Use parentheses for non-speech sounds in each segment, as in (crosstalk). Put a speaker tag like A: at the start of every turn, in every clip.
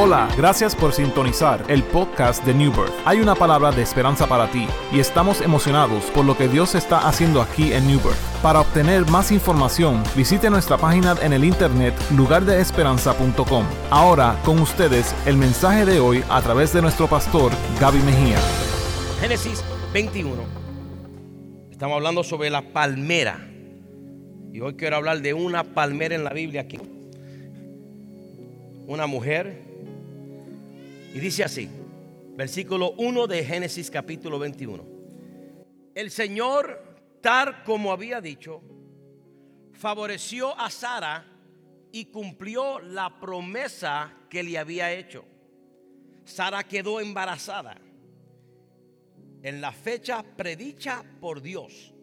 A: Hola, gracias por sintonizar el podcast de New Birth. Hay una palabra de esperanza para ti y estamos emocionados por lo que Dios está haciendo aquí en New Birth. Para obtener más información, visite nuestra página en el internet lugardeesperanza.com. Ahora, con ustedes, el mensaje de hoy a través de nuestro pastor Gaby Mejía.
B: Génesis 21. Estamos hablando sobre la palmera. Y hoy quiero hablar de una palmera en la Biblia aquí. Una mujer. Y dice así, versículo 1 de Génesis capítulo 21. El Señor, tal como había dicho, favoreció a Sara y cumplió la promesa que le había hecho. Sara quedó embarazada en la fecha predicha por Dios.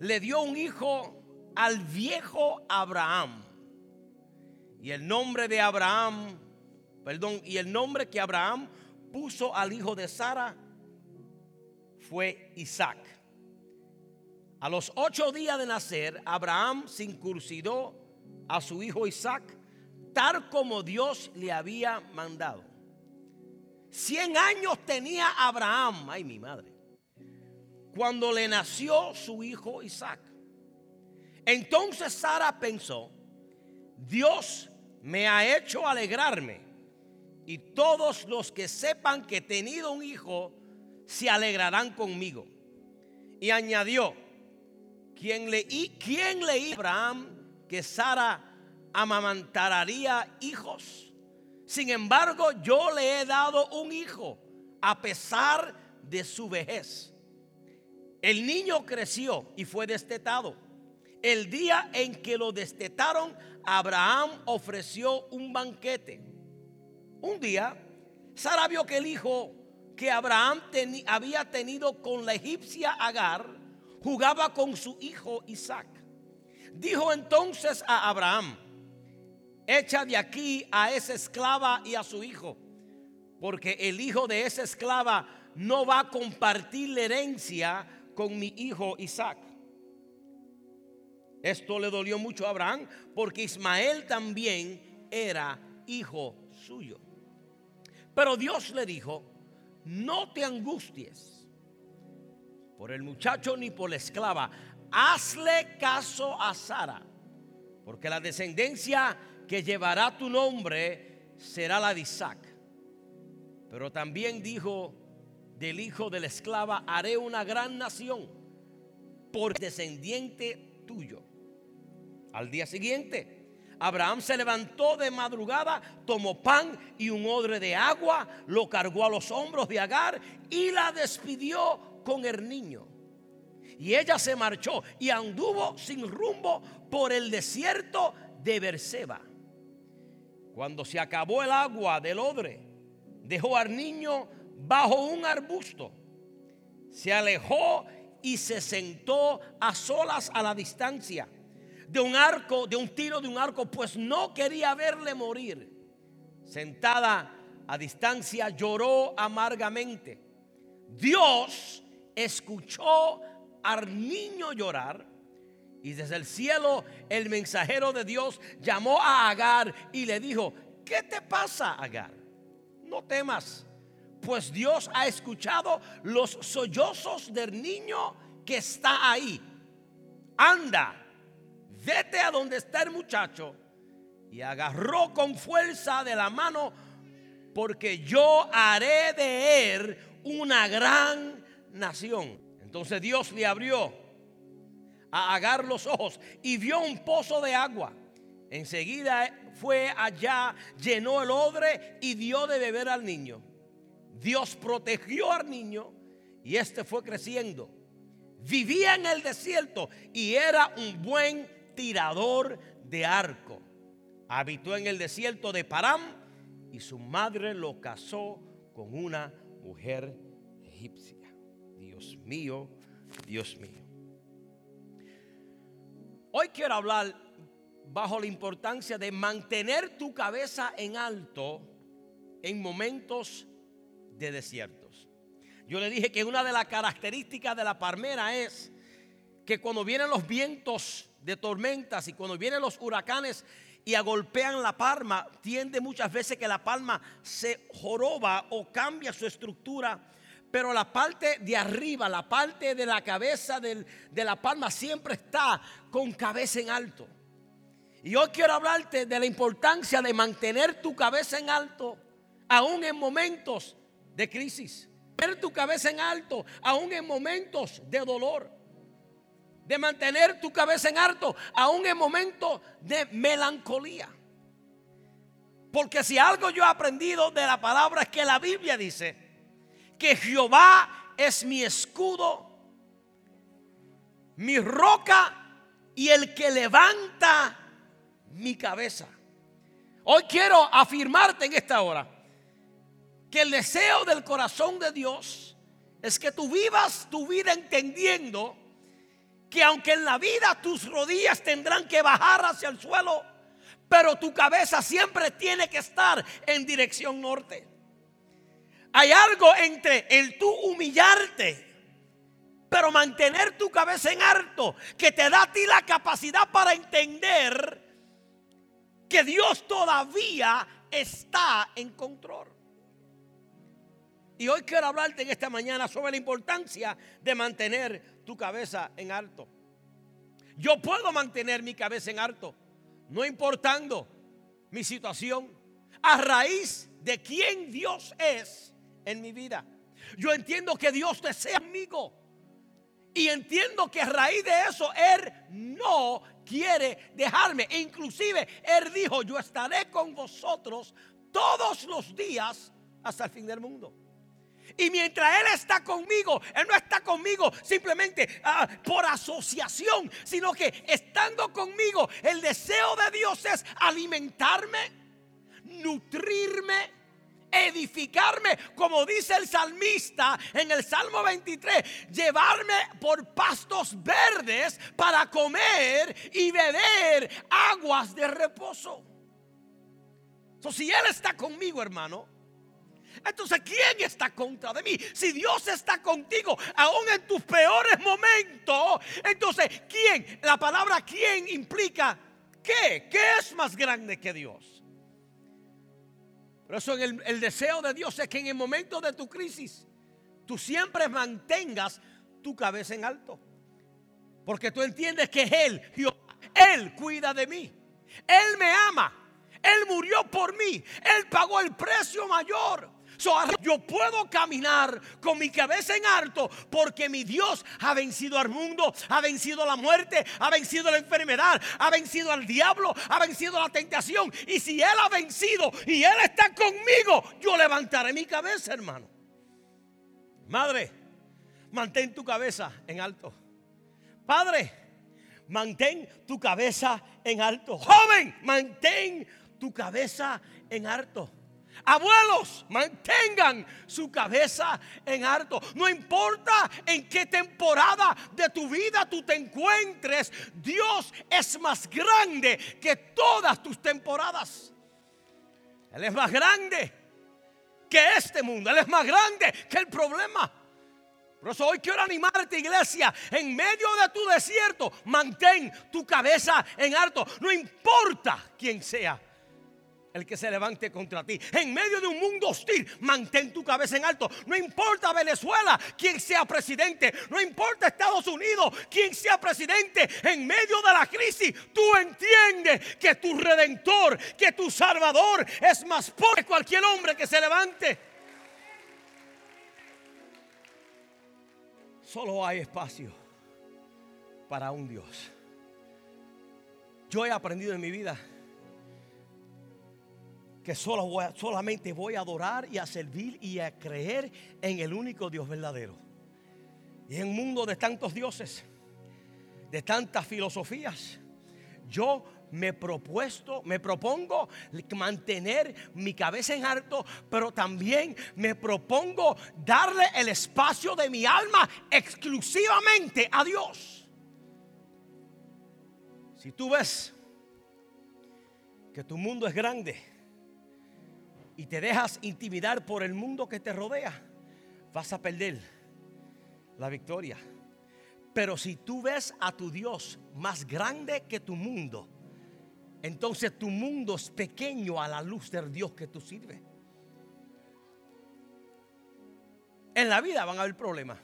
B: Le dio un hijo al viejo Abraham. Y el nombre de Abraham, perdón, y el nombre que Abraham puso al hijo de Sara fue Isaac. A los ocho días de nacer, Abraham se incursidó a su hijo Isaac, tal como Dios le había mandado. Cien años tenía Abraham, ay mi madre, cuando le nació su hijo Isaac. Entonces Sara pensó, Dios me ha hecho alegrarme y todos los que sepan que he tenido un hijo se alegrarán conmigo. Y añadió, ¿quién leí, quién leí a Abraham que Sara amamantaría hijos? Sin embargo, yo le he dado un hijo a pesar de su vejez. El niño creció y fue destetado. El día en que lo destetaron, Abraham ofreció un banquete. Un día, Sara vio que el hijo que Abraham había tenido con la egipcia Agar jugaba con su hijo Isaac. Dijo entonces a Abraham, echa de aquí a esa esclava y a su hijo, porque el hijo de esa esclava no va a compartir la herencia con mi hijo Isaac. Esto le dolió mucho a Abraham porque Ismael también era hijo suyo. Pero Dios le dijo, no te angusties por el muchacho ni por la esclava. Hazle caso a Sara, porque la descendencia que llevará tu nombre será la de Isaac. Pero también dijo del hijo de la esclava, haré una gran nación por descendiente tuyo. Al día siguiente, Abraham se levantó de madrugada, tomó pan y un odre de agua, lo cargó a los hombros de Agar y la despidió con el niño. Y ella se marchó y anduvo sin rumbo por el desierto de Berseba. Cuando se acabó el agua del odre, dejó al niño bajo un arbusto. Se alejó y se sentó a solas a la distancia de un arco, de un tiro de un arco, pues no quería verle morir. Sentada a distancia lloró amargamente. Dios escuchó al niño llorar y desde el cielo el mensajero de Dios llamó a Agar y le dijo, ¿qué te pasa Agar? No temas, pues Dios ha escuchado los sollozos del niño que está ahí. Anda vete a donde está el muchacho. Y agarró con fuerza de la mano, porque yo haré de él una gran nación. Entonces Dios le abrió a Agar los ojos y vio un pozo de agua. Enseguida fue allá, llenó el odre y dio de beber al niño. Dios protegió al niño y este fue creciendo. Vivía en el desierto y era un buen tirador de arco. Habitó en el desierto de Param y su madre lo casó con una mujer egipcia. Dios mío, Dios mío. Hoy quiero hablar bajo la importancia de mantener tu cabeza en alto en momentos de desiertos. Yo le dije que una de las características de la palmera es que cuando vienen los vientos de tormentas y cuando vienen los huracanes y agolpean la palma, tiende muchas veces que la palma se joroba o cambia su estructura, pero la parte de arriba, la parte de la cabeza de la palma siempre está con cabeza en alto. Y hoy quiero hablarte de la importancia de mantener tu cabeza en alto, aún en momentos de crisis. Mantener tu cabeza en alto, aún en momentos de dolor. De mantener tu cabeza en alto, aún en momentos de melancolía. Porque si algo yo he aprendido de la palabra es que la Biblia dice que Jehová es mi escudo, mi roca y el que levanta mi cabeza. Hoy quiero afirmarte en esta hora que el deseo del corazón de Dios es que tú vivas tu vida entendiendo que aunque en la vida tus rodillas tendrán que bajar hacia el suelo, pero tu cabeza siempre tiene que estar en dirección norte. Hay algo entre el tú humillarte, pero mantener tu cabeza en alto, que te da a ti la capacidad para entender que Dios todavía está en control. Y hoy quiero hablarte en esta mañana sobre la importancia de mantener tu cabeza en alto. Yo puedo mantener mi cabeza en alto, no importando mi situación, a raíz de quién Dios es en mi vida. Yo entiendo que Dios desea amigo. Y entiendo que a raíz de eso Él no quiere dejarme. Inclusive Él dijo, yo estaré con vosotros todos los días hasta el fin del mundo. Y mientras Él está conmigo, Él no está conmigo simplemente ah, por asociación, sino que estando conmigo, el deseo de Dios es alimentarme, nutrirme, edificarme, como dice el salmista en el Salmo 23, llevarme por pastos verdes para comer y beber aguas de reposo. si Él está conmigo, hermano, entonces, ¿quién está contra de mí? Si Dios está contigo, aún en tus peores momentos, entonces, ¿quién? La palabra quién implica qué? ¿Qué es más grande que Dios? Por eso el, el deseo de Dios es que en el momento de tu crisis, tú siempre mantengas tu cabeza en alto. Porque tú entiendes que Él, Él cuida de mí. Él me ama. Él murió por mí. Él pagó el precio mayor yo puedo caminar con mi cabeza en alto porque mi Dios ha vencido al mundo, ha vencido la muerte, ha vencido la enfermedad, ha vencido al diablo, ha vencido la tentación. Y si Él ha vencido y Él está conmigo, yo levantaré mi cabeza, hermano. Madre, mantén tu cabeza en alto. Padre, mantén tu cabeza en alto. Joven, mantén tu cabeza en alto. Abuelos, mantengan su cabeza en alto. No importa en qué temporada de tu vida tú te encuentres, Dios es más grande que todas tus temporadas. Él es más grande que este mundo. Él es más grande que el problema. Por eso hoy quiero animarte, iglesia, en medio de tu desierto, mantén tu cabeza en alto. No importa quién sea el que se levante contra ti. En medio de un mundo hostil, mantén tu cabeza en alto. No importa Venezuela, quien sea presidente. No importa Estados Unidos, quien sea presidente. En medio de la crisis, tú entiendes que tu redentor, que tu salvador es más pobre que cualquier hombre que se levante. Solo hay espacio para un Dios. Yo he aprendido en mi vida que solo solamente voy a adorar y a servir y a creer en el único Dios verdadero. Y en un mundo de tantos dioses, de tantas filosofías, yo me propuesto, me propongo mantener mi cabeza en alto, pero también me propongo darle el espacio de mi alma exclusivamente a Dios. Si tú ves que tu mundo es grande, y te dejas intimidar por el mundo que te rodea, vas a perder la victoria. Pero si tú ves a tu Dios más grande que tu mundo, entonces tu mundo es pequeño a la luz del Dios que tú sirves. En la vida van a haber problemas.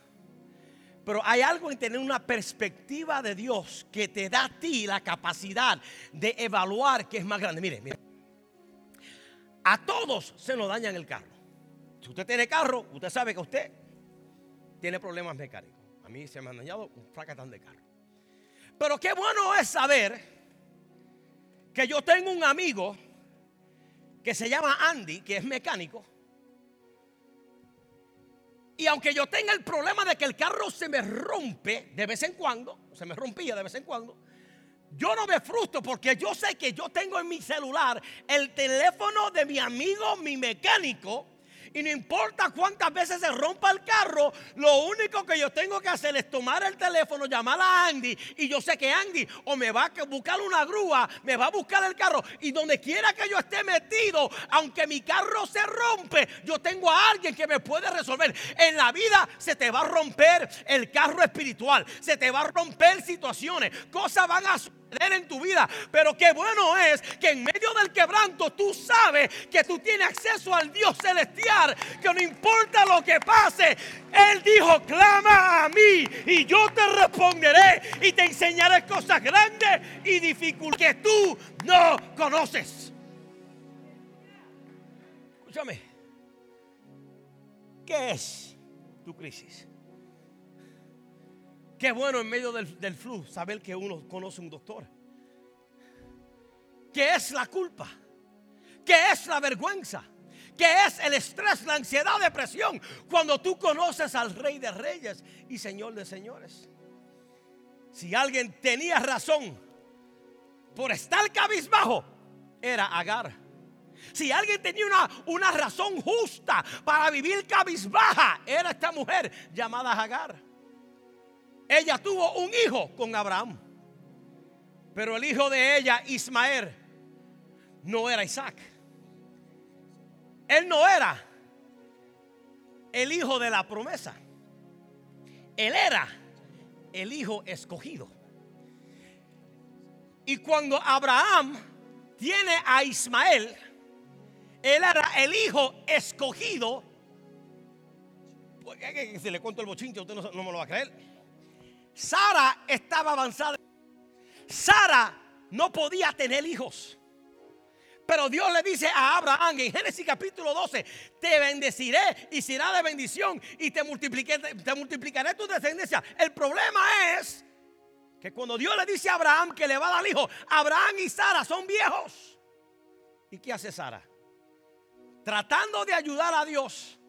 B: Pero hay algo en tener una perspectiva de Dios que te da a ti la capacidad de evaluar que es más grande. Mire, mire. A todos se nos daña el carro. Si usted tiene carro, usted sabe que usted tiene problemas mecánicos. A mí se me han dañado un fracatán de carro. Pero qué bueno es saber que yo tengo un amigo que se llama Andy, que es mecánico. Y aunque yo tenga el problema de que el carro se me rompe de vez en cuando, se me rompía de vez en cuando, yo no me frustro porque yo sé que yo tengo en mi celular el teléfono de mi amigo, mi mecánico, y no importa cuántas veces se rompa el carro, lo único que yo tengo que hacer es tomar el teléfono, llamar a Andy. Y yo sé que Andy o me va a buscar una grúa, me va a buscar el carro. Y donde quiera que yo esté metido, aunque mi carro se rompe, yo tengo a alguien que me puede resolver. En la vida se te va a romper el carro espiritual, se te va a romper situaciones, cosas van a en tu vida. Pero qué bueno es que en medio del quebranto tú sabes que tú tienes acceso al Dios celestial, que no importa lo que pase. Él dijo, clama a mí y yo te responderé y te enseñaré cosas grandes y difíciles que tú no conoces. Escúchame, ¿qué es tu crisis? Qué bueno en medio del, del flu saber que uno conoce un doctor. ¿Qué es la culpa? ¿Qué es la vergüenza? ¿Qué es el estrés, la ansiedad, depresión? Cuando tú conoces al Rey de Reyes y Señor de Señores. Si alguien tenía razón por estar cabizbajo, era Agar. Si alguien tenía una, una razón justa para vivir cabizbaja, era esta mujer llamada Agar ella tuvo un hijo con Abraham. Pero el hijo de ella, Ismael, no era Isaac. Él no era el hijo de la promesa. Él era el hijo escogido. Y cuando Abraham tiene a Ismael, él era el hijo escogido. Si le cuento el bochinche, usted no, no me lo va a creer. Sara estaba avanzada. Sara no podía tener hijos. Pero Dios le dice a Abraham en Génesis capítulo 12, te bendeciré y será de bendición y te multiplicaré, tu descendencia. El problema es que cuando Dios le dice a Abraham que le va a dar hijo, Abraham y Sara son viejos. ¿Y qué hace Sara? Tratando de ayudar a Dios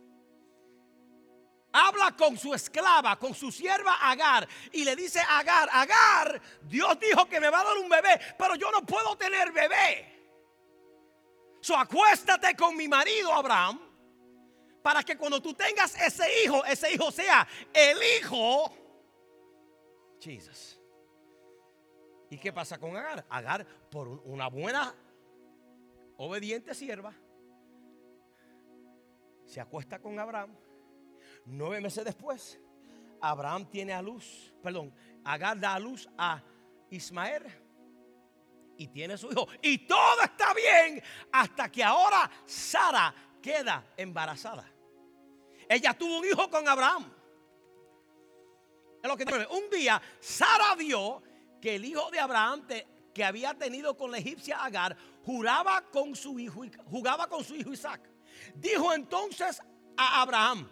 B: habla con su esclava, con su sierva Agar, y le dice Agar, Agar, Dios dijo que me va a dar un bebé, pero yo no puedo tener bebé. So acuéstate con mi marido Abraham, para que cuando tú tengas ese hijo, ese hijo sea el hijo. Jesus. ¿Y qué pasa con Agar? Agar, por una buena, obediente sierva, se acuesta con Abraham Nueve meses después, Abraham tiene a luz, perdón, Agar da a luz a Ismael y tiene su hijo. Y todo está bien hasta que ahora Sara queda embarazada. Ella tuvo un hijo con Abraham. Lo que un día Sara vio que el hijo de Abraham que había tenido con la egipcia Agar juraba con su hijo, jugaba con su hijo Isaac. Dijo entonces a Abraham,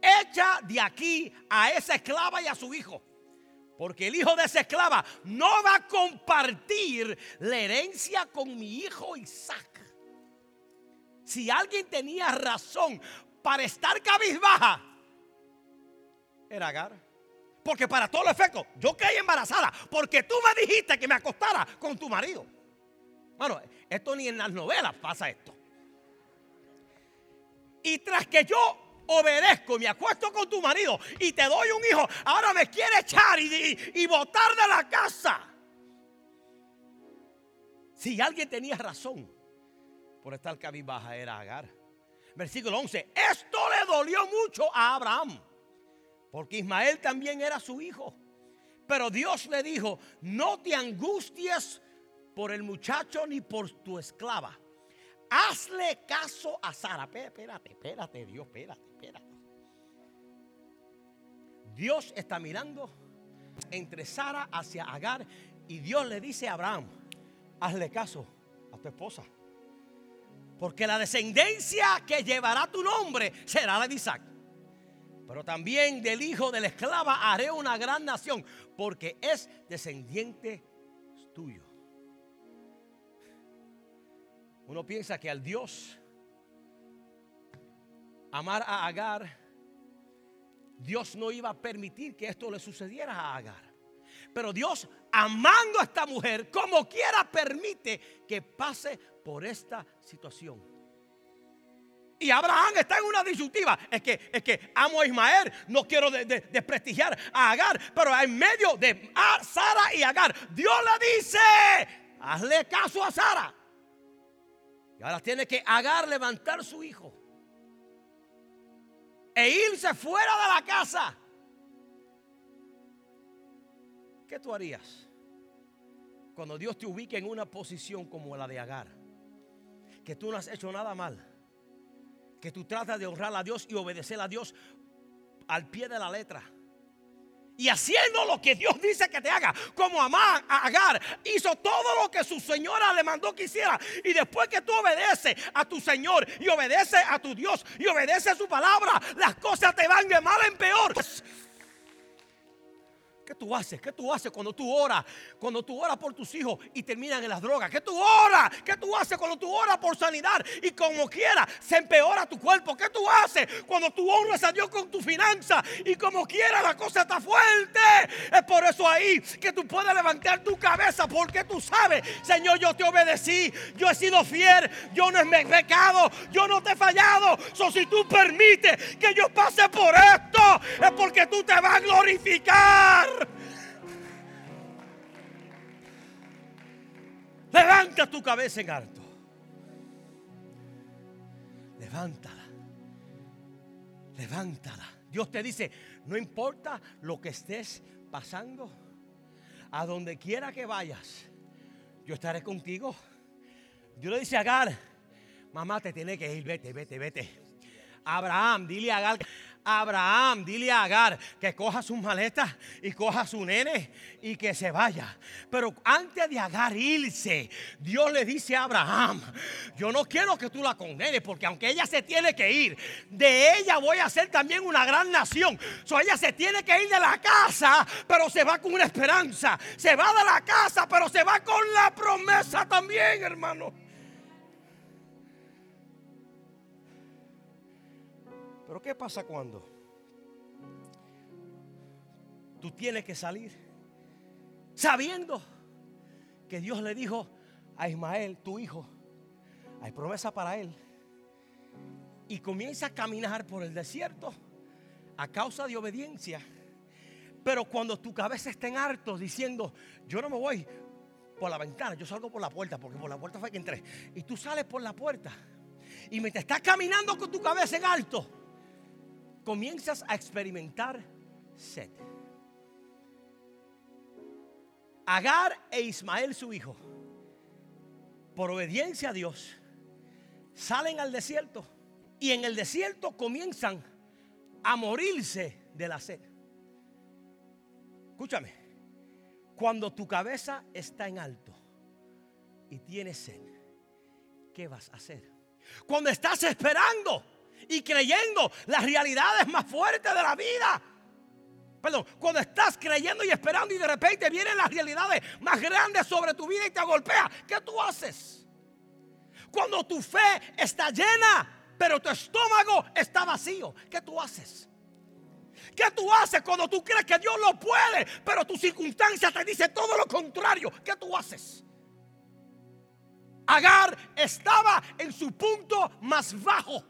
B: echa de aquí a esa esclava y a su hijo. Porque el hijo de esa esclava no va a compartir la herencia con mi hijo Isaac. Si alguien tenía razón para estar cabizbaja, era Agar. Porque para todo el efecto, yo caí embarazada porque tú me dijiste que me acostara con tu marido. Bueno, esto ni en las novelas pasa esto. Y tras que yo obedezco, me acuesto con tu marido y te doy un hijo, ahora me quiere echar y, botar de la casa. Si alguien tenía razón por estar cabizbaja era Agar. Versículo 11, esto le dolió mucho a Abraham, porque Ismael también era su hijo. Pero Dios le dijo, no te angusties por el muchacho ni por tu esclava. Hazle caso a Sara. Espérate, espérate, Dios, espérate. Dios está mirando entre Sara hacia Agar y Dios le dice a Abraham, hazle caso a tu esposa. Porque la descendencia que llevará tu nombre será la de Isaac. Pero también del hijo de la esclava haré una gran nación, porque es descendiente tuyo. Uno piensa que al Dios amar a Agar, Dios no iba a permitir que esto le sucediera a Agar. Pero Dios, amando a esta mujer, como quiera, permite que pase por esta situación. Y Abraham está en una disyuntiva. Es que, es que amo a Ismael, no quiero desprestigiar a Agar, pero en medio de Sara y Agar, Dios le dice, hazle caso a Sara. Y ahora tiene que Agar levantar su hijo e irse fuera de la casa. ¿Qué tú harías cuando Dios te ubique en una posición como la de Agar? Que tú no has hecho nada mal que tú tratas de honrar a Dios y obedecer a Dios al pie de la letra. Y haciendo lo que Dios dice que te haga, como Amar, Agar, hizo todo lo que su señora le mandó que hiciera. Y después que tú obedeces a tu Señor y obedeces a tu Dios y obedeces a su palabra, las cosas te van de mal en peor. ¿Qué tú haces? ¿Qué tú haces cuando tú oras? Cuando tú oras por tus hijos y terminan en las drogas. ¿Qué tú oras? ¿Qué tú haces cuando tú oras por sanidad y como quiera se empeora tu cuerpo? ¿Qué tú haces cuando tú honras a Dios con tu finanza y como quiera la cosa está fuerte? Es por eso ahí que tú puedes levantar tu cabeza porque tú sabes, Señor, yo te obedecí, yo he sido fiel, yo no he pecado, yo no te he fallado. So, si tú permites que yo pase por esto, es porque tú te vas a glorificar. Levanta tu cabeza en alto. Levántala. Levántala. Dios te dice, no importa lo que estés pasando, a donde quiera que vayas, yo estaré contigo. Dios le dice a Agar, mamá te tiene que ir, vete, vete, vete. Abraham, dile a Agar, Abraham, dile a Agar que coja sus maletas y coja su nene y que se vaya. Pero antes de Agar irse, Dios le dice a Abraham, yo no quiero que tú la condenes porque aunque ella se tiene que ir, de ella voy a hacer también una gran nación. So ella se tiene que ir de la casa, pero se va con una esperanza. Se va de la casa, pero se va con la promesa también, hermano. Pero ¿qué pasa cuando tú tienes que salir sabiendo que Dios le dijo a Ismael, tu hijo, hay promesa para él, y comienza a caminar por el desierto a causa de obediencia. Pero cuando tu cabeza está en harto diciendo, yo no me voy por la ventana, yo salgo por la puerta, porque por la puerta fue que entré. Y tú sales por la puerta y te estás caminando con tu cabeza en alto comienzas a experimentar sed. Agar e Ismael su hijo, por obediencia a Dios, salen al desierto y en el desierto comienzan a morirse de la sed. Escúchame, cuando tu cabeza está en alto y tienes sed, ¿qué vas a hacer? Cuando estás esperando y creyendo las realidades más fuertes de la vida. Perdón, cuando estás creyendo y esperando y de repente vienen las realidades más grandes sobre tu vida y te golpea, ¿qué tú haces? Cuando tu fe está llena, pero tu estómago está vacío, ¿qué tú haces? ¿Qué tú haces cuando tú crees que Dios lo puede, pero tu circunstancia te dice todo lo contrario? ¿Qué tú haces? Agar estaba en su punto más bajo.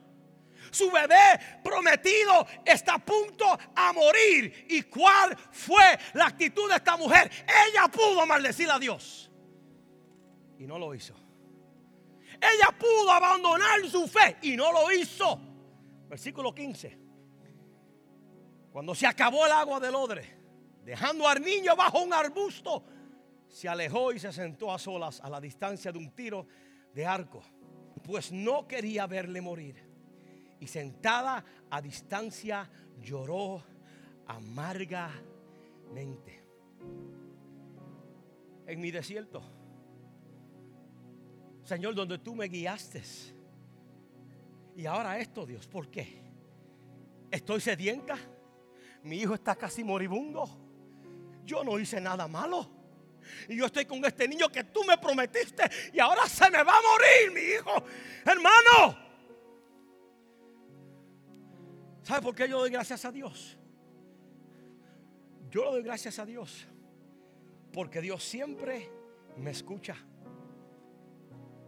B: Su bebé prometido está a punto a morir. ¿Y cuál fue la actitud de esta mujer? Ella pudo maldecir a Dios. Y no lo hizo. Ella pudo abandonar su fe y no lo hizo. Versículo 15. Cuando se acabó el agua del odre, dejando al niño bajo un arbusto, se alejó y se sentó a solas a la distancia de un tiro de arco, pues no quería verle morir. Y sentada a distancia lloró amargamente. En mi desierto, Señor, donde tú me guiaste. Y ahora esto, Dios, ¿por qué? Estoy sedienta. Mi hijo está casi moribundo. Yo no hice nada malo. Y yo estoy con este niño que tú me prometiste. Y ahora se me va a morir, mi hijo. Hermano. ¿Sabe por qué yo doy gracias a Dios? Yo le doy gracias a Dios. Porque Dios siempre me escucha.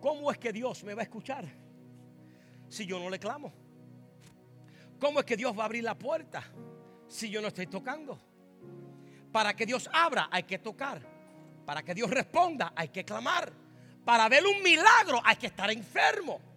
B: ¿Cómo es que Dios me va a escuchar si yo no le clamo? ¿Cómo es que Dios va a abrir la puerta si yo no estoy tocando? Para que Dios abra hay que tocar. Para que Dios responda hay que clamar. Para ver un milagro hay que estar enfermo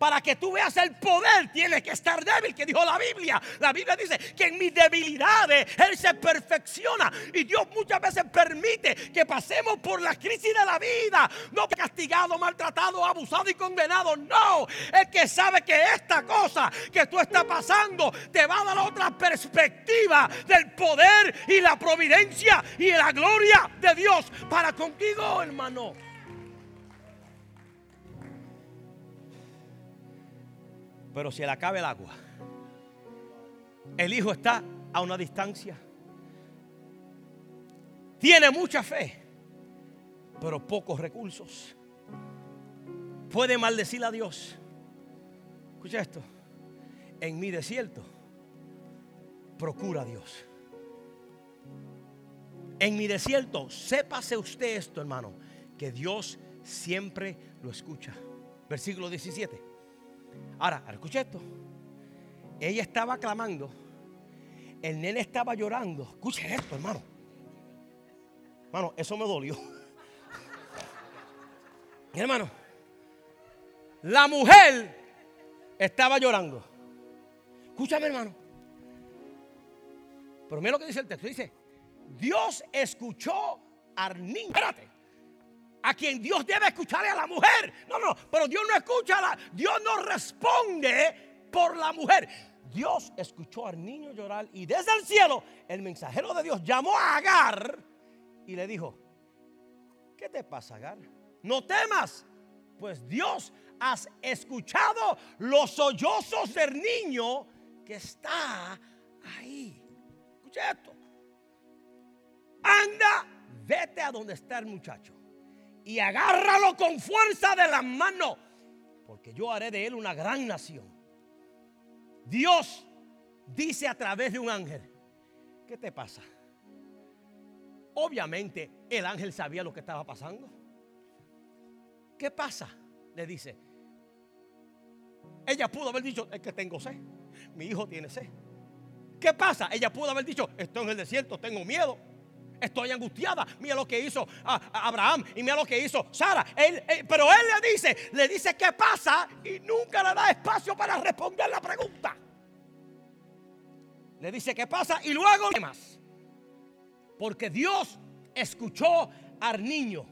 B: para que tú veas el poder, tienes que estar débil, que dijo la Biblia. La Biblia dice que en mis debilidades Él se perfecciona. Y Dios muchas veces permite que pasemos por la crisis de la vida. No castigado, maltratado, abusado y condenado. No, el que sabe que esta cosa que tú estás pasando te va a dar otra perspectiva del poder y la providencia y la gloria de Dios para contigo, hermano. Pero si le acaba el agua, el hijo está a una distancia. Tiene mucha fe, pero pocos recursos. Puede maldecir a Dios. Escucha esto. En mi desierto, procura a Dios. En mi desierto, sépase usted esto, hermano, que Dios siempre lo escucha. Versículo 17. Ahora, escucha esto. Ella estaba clamando. El nene estaba llorando. Escuche esto, hermano. Hermano, eso me dolió. Mi (laughs) hermano, la mujer estaba llorando. Escúchame, hermano. Pero mira lo que dice el texto. Dice, Dios escuchó al niño. Espérate a quien Dios debe escucharle a la mujer. No, no, pero Dios no escucha a la, Dios no responde por la mujer. Dios escuchó al niño llorar y desde el cielo el mensajero de Dios llamó a Agar y le dijo, ¿qué te pasa Agar? No temas, pues Dios has escuchado los sollozos del niño que está ahí. Escucha esto. Anda, vete a donde está el muchacho y agárralo con fuerza de las manos, porque yo haré de él una gran nación. Dios dice a través de un ángel, ¿qué te pasa? Obviamente el ángel sabía lo que estaba pasando. ¿Qué pasa? Le dice. Ella pudo haber dicho, es que tengo sed. Mi hijo tiene sed. ¿Qué pasa? Ella pudo haber dicho, estoy en el desierto, tengo miedo estoy angustiada. Mira lo que hizo Abraham y mira lo que hizo Sara. pero él le dice, le dice qué pasa y nunca le da espacio para responder la pregunta. Le dice qué pasa y luego más. Porque Dios escuchó al niño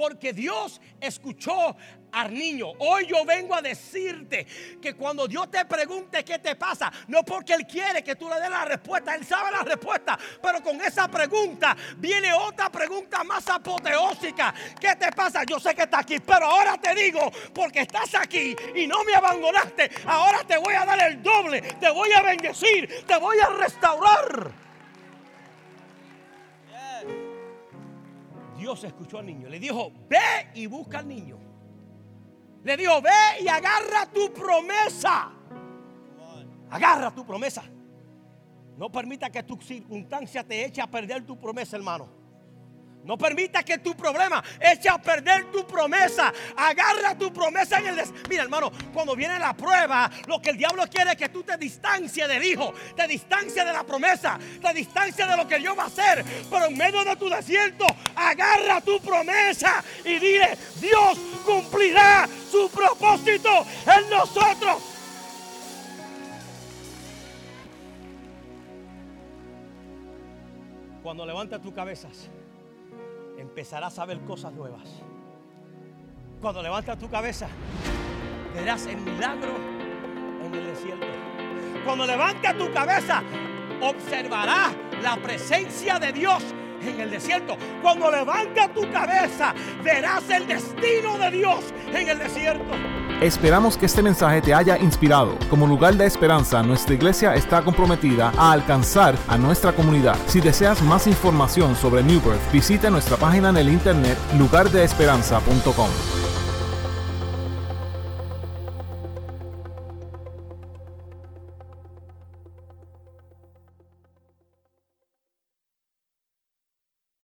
B: porque Dios escuchó al niño. Hoy yo vengo a decirte que cuando Dios te pregunte qué te pasa, no porque Él quiere que tú le des la respuesta, Él sabe la respuesta, pero con esa pregunta viene otra pregunta más apoteósica. ¿Qué te pasa? Yo sé que estás aquí, pero ahora te digo, porque estás aquí y no me abandonaste, ahora te voy a dar el doble, te voy a bendecir, te voy a restaurar. Dios escuchó al niño. Le dijo, ve y busca al niño. Le dijo, ve y agarra tu promesa. Agarra tu promesa. No permita que tu circunstancia te eche a perder tu promesa, hermano. No permita que tu problema eche a perder tu promesa. Agarra tu promesa en el des Mira, hermano, cuando viene la prueba, lo que el diablo quiere es que tú te distancies del hijo, te distancies de la promesa, te distancies de lo que Dios va a hacer. Pero en medio de tu desierto, agarra tu promesa y dile, Dios cumplirá su propósito en nosotros. Cuando levanta tus cabezas empezarás a ver cosas nuevas. Cuando levantas tu cabeza, verás el milagro en el desierto. Cuando levantas tu cabeza, observarás la presencia de Dios en el desierto. Cuando levantas tu cabeza, verás el destino de Dios en el desierto.
A: Esperamos que este mensaje te haya inspirado. Como lugar de esperanza, nuestra iglesia está comprometida a alcanzar a nuestra comunidad. Si deseas más información sobre New Birth, visita nuestra página en el internet lugardeesperanza.com.